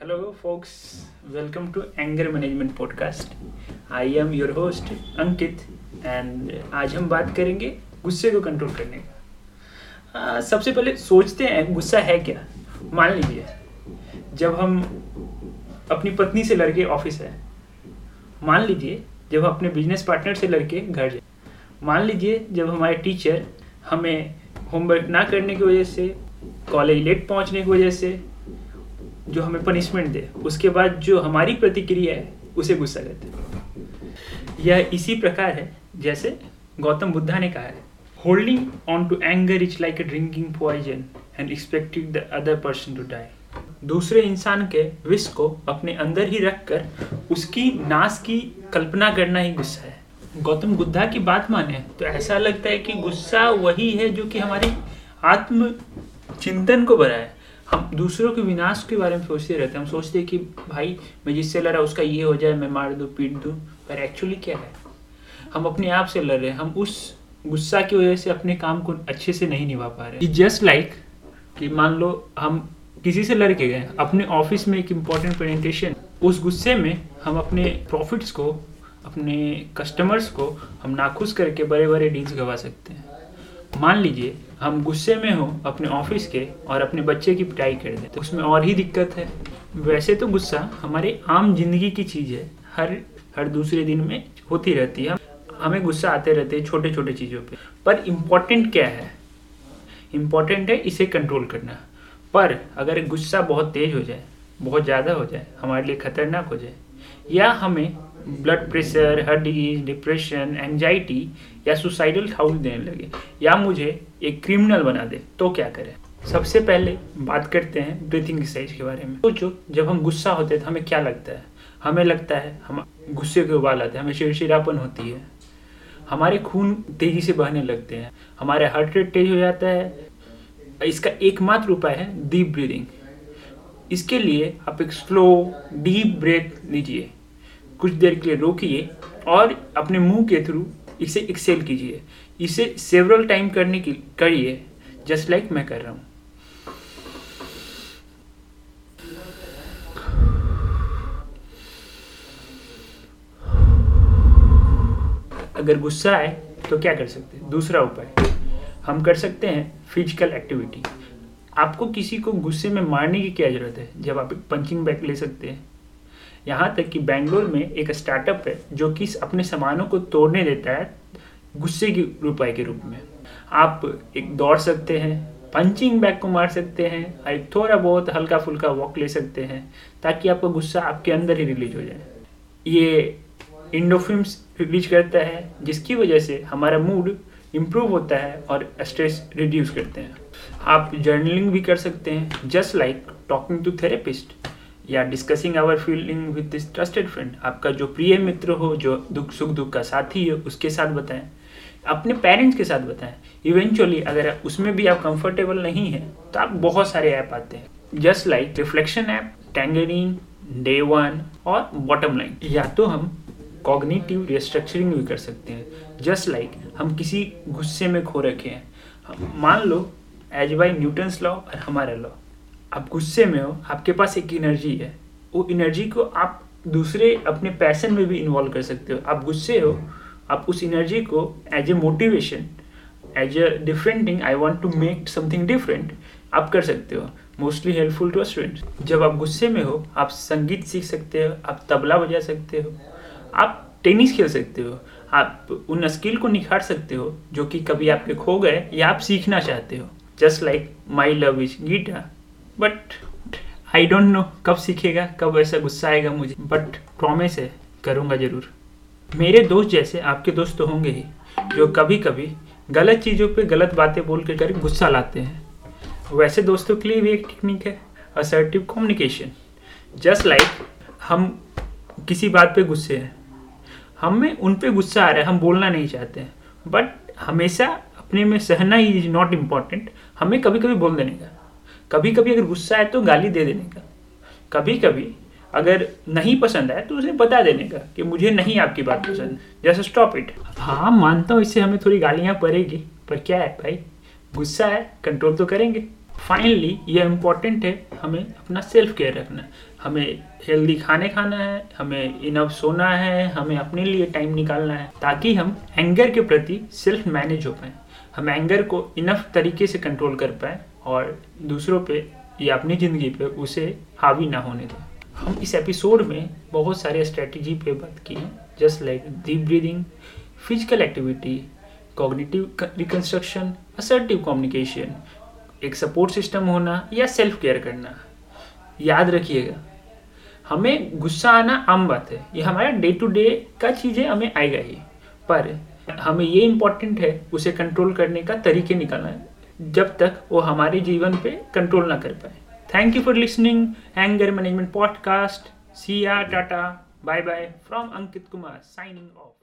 Hello, folks. Welcome to Anger Management Podcast. I am your host Ankit and आज हम बात करेंगे गुस्से को कंट्रोल करने का सबसे पहले सोचते हैं गुस्सा है क्या मान लीजिए जब हम अपनी पत्नी से लड़के ऑफ़िस है मान लीजिए जब हम अपने बिज़नेस पार्टनर से लड़के घर जाए मान लीजिए जब हमारे टीचर हमें होमवर्क ना करने की वजह से कॉलेज लेट पहुँचने की वजह से जो हमें पनिशमेंट दे, उसके बाद जो हमारी प्रतिक्रिया है, उसे गुस्सा कहते हैं। यह इसी प्रकार है, जैसे गौतम बुद्धा ने कहा है holding on to anger is like a drinking poison and expecting the other person to die दूसरे इंसान के विष को अपने अंदर ही रखकर उसकी नाश की कल्पना करना ही गुस्सा है। गौतम बुद्धा की बात माने तो ऐसा लगता है कि गुस्सा वही है जो कि हमारी आत्म चिंतन को बढ़ाए। हम दूसरों के विनाश के बारे में सोचते रहते हैं। हम सोचते हैं कि भाई मैं जिससे लड़ा उसका ये हो जाए मैं मार दूँ पीट दूँ। पर एक्चुअली क्या है? हम अपने आप से लड़ रहे हैं। हम उस गुस्सा की वजह से अपने काम को अच्छे से नहीं निभा पा रहे। जस्ट लाइक like, कि मान लो हम किसी से लड़ के गए अपने ऑफ़िस में एक इंपॉर्टेंट प्रेजेंटेशन उस गुस्से में हम अपने प्रॉफिट्स को अपने कस्टमर्स को हम नाखुश करके बड़े बड़े डील्स गवा सकते हैं। मान लीजिए, हम गुस्से में हो अपने ऑफ़िस के और अपने बच्चे की पिटाई कर दें तो उसमें और ही दिक्कत है। वैसे तो गुस्सा हमारे आम ज़िंदगी की चीज़ है। हर हर दूसरे दिन में होती रहती है। हमें गुस्सा आते रहते हैं छोटे छोटे चीज़ों पे। पर इम्पोर्टेंट क्या है? इम्पोर्टेंट है इसे कंट्रोल करना। पर अगर गुस्सा बहुत तेज हो जाए, बहुत ज़्यादा हो जाए, हमारे लिए खतरनाक हो जाए या हमें blood pressure heart disease depression anxiety या सुसाइडल थाउट देने लगे, या मुझे एक क्रिमिनल बना दे तो क्या करें? सबसे पहले बात करते हैं ब्रीथिंग एक्सरसाइज के बारे में। सोचो, जब हम गुस्सा होते हैं तो हमें क्या लगता है? हमें लगता है हम गुस्से के उबाल आते हैं, हमें चिड़चिड़ापन होती है। हमारे खून तेज़ी से बहने लगते हैं, हमारे हार्ट रेट तेज हो जाता है। इसका एकमात्र उपाय है डीप ब्रीदिंग इसके लिए आप एक स्लो डीप ब्रेथ लीजिए। कुछ देर के लिए रोकिए और अपने मुँह के थ्रू इसे एक्सेल कीजिए। इसे सेवरल टाइम करने की, करिए जस्ट लाइक मैं कर रहा हूँ। अगर गुस्सा आए तो क्या कर सकते हैं? दूसरा उपाय, हम कर सकते हैं फ़िज़िकल एक्टिविटी आपको किसी को गुस्से में मारने की क्या ज़रूरत है? जब आप एक पंचिंग बैग ले सकते हैं यहाँ तक कि बैंगलोर में एक स्टार्टअप है, जो कि अपने सामानों को तोड़ने देता है गुस्से की रुपए के रूप में। आप एक दौड़ सकते हैं पंचिंग बैग को मार सकते हैं, और एक थोड़ा बहुत हल्का फुल्का वॉक ले सकते हैं, ताकि आपका गुस्सा आपके अंदर ही रिलीज़ हो जाए। ये इंडोफिम्स रिलीज़ करता है, जिसकी वजह से हमारा मूड इम्प्रूव होता है और स्ट्रेस रिड्यूस करते हैं। आप जर्नलिंग भी कर सकते हैं just like talking to therapist या discussing our feeling with this trusted friend आपका जो प्रिय मित्र हो, जो दुख, सुख, दुख का साथी हो, उसके साथ बताएँ। अपने पेरेंट्स के साथ बताएँ। इवेंचुअली अगर उसमें भी आप कंफर्टेबल नहीं है तो आप बहुत सारे ऐप आते हैं। Just like reflection app Tangerine Day One और बॉटम लाइन या तो हम कॉग्निटिव रिस्ट्रक्चरिंग भी कर सकते हैं। जस्ट लाइक हम किसी गुस्से में खो रखे हैं। मान लो एज बाई न्यूटन्स लॉ और हमारा लॉ आप गुस्से में हो आपके पास एक एनर्जी है वो एनर्जी को आप दूसरे अपने पैसन में भी इन्वॉल्व कर सकते हो। आप गुस्से हो आप उस एनर्जी को as a motivation as a different thing I want to make something different आप कर सकते हो। मोस्टली हेल्पफुल टू स्टूडेंट्स जब आप गुस्से में हो आप संगीत सीख सकते हो आप तबला बजा सकते हो आप टेनिस खेल सकते हो आप उन स्किल को निखार सकते हो जो कि कभी आपके खो गए या आप सीखना चाहते हो। Just like my love is guitar but I don't know कब सीखेगा, कब ऐसा गुस्सा आएगा मुझे। बट प्रॉमिस है, करूँगा ज़रूर। मेरे दोस्त जैसे आपके दोस्त तो होंगे ही, जो कभी कभी गलत चीज़ों पे गलत बातें बोल कर कर गुस्सा लाते हैं। वैसे दोस्तों के लिए भी एक टेक्निक है असर्टिव कम्युनिकेशन जस्ट लाइक हम किसी बात पे गुस्से हैं। हमें उन पे गुस्सा आ रहा है, हम बोलना नहीं चाहते हैं। बट हमेशा अपने में सहना ही इज़ नॉट इंपॉर्टेंट हमें कभी कभी बोल देने। का कभी कभी अगर गुस्सा है तो गाली दे देने का। कभी कभी अगर नहीं पसंद आए तो उसे बता देने का कि मुझे नहीं आपकी बात पसंद। जैसे स्टॉप इट हाँ मानता हूँ इससे हमें थोड़ी गालियाँ पड़ेगी, पर क्या है भाई? गुस्सा है कंट्रोल तो करेंगे। फाइनली ये इम्पोर्टेंट है, हमें अपना सेल्फ केयर रखना हमें हेल्दी खाने खाना है, हमें इनफ सोना है, हमें अपने लिए टाइम निकालना है, ताकि हम एंगर के प्रति सेल्फ मैनेज हो पाए। हम एंगर को इनफ तरीके से कंट्रोल कर पाए और दूसरों पे, या अपनी ज़िंदगी पे उसे हावी ना होने दें। हम इस एपिसोड में बहुत सारे स्ट्रेटजी पे बात की just like deep breathing physical activity cognitive reconstruction assertive communication एक सपोर्ट सिस्टम होना या सेल्फ केयर करना। याद रखिएगा, हमें गुस्सा आना आम बात है, ये हमारा डे टू डे का चीज़ें हमें आएगा ही, पर हमें ये इम्पोर्टेंट है उसे कंट्रोल करने का तरीके निकालना। है जब तक वो हमारे जीवन पे कंट्रोल ना कर पाए। Thank you for listening anger management podcast C R tata bye bye from Ankit Kumar signing off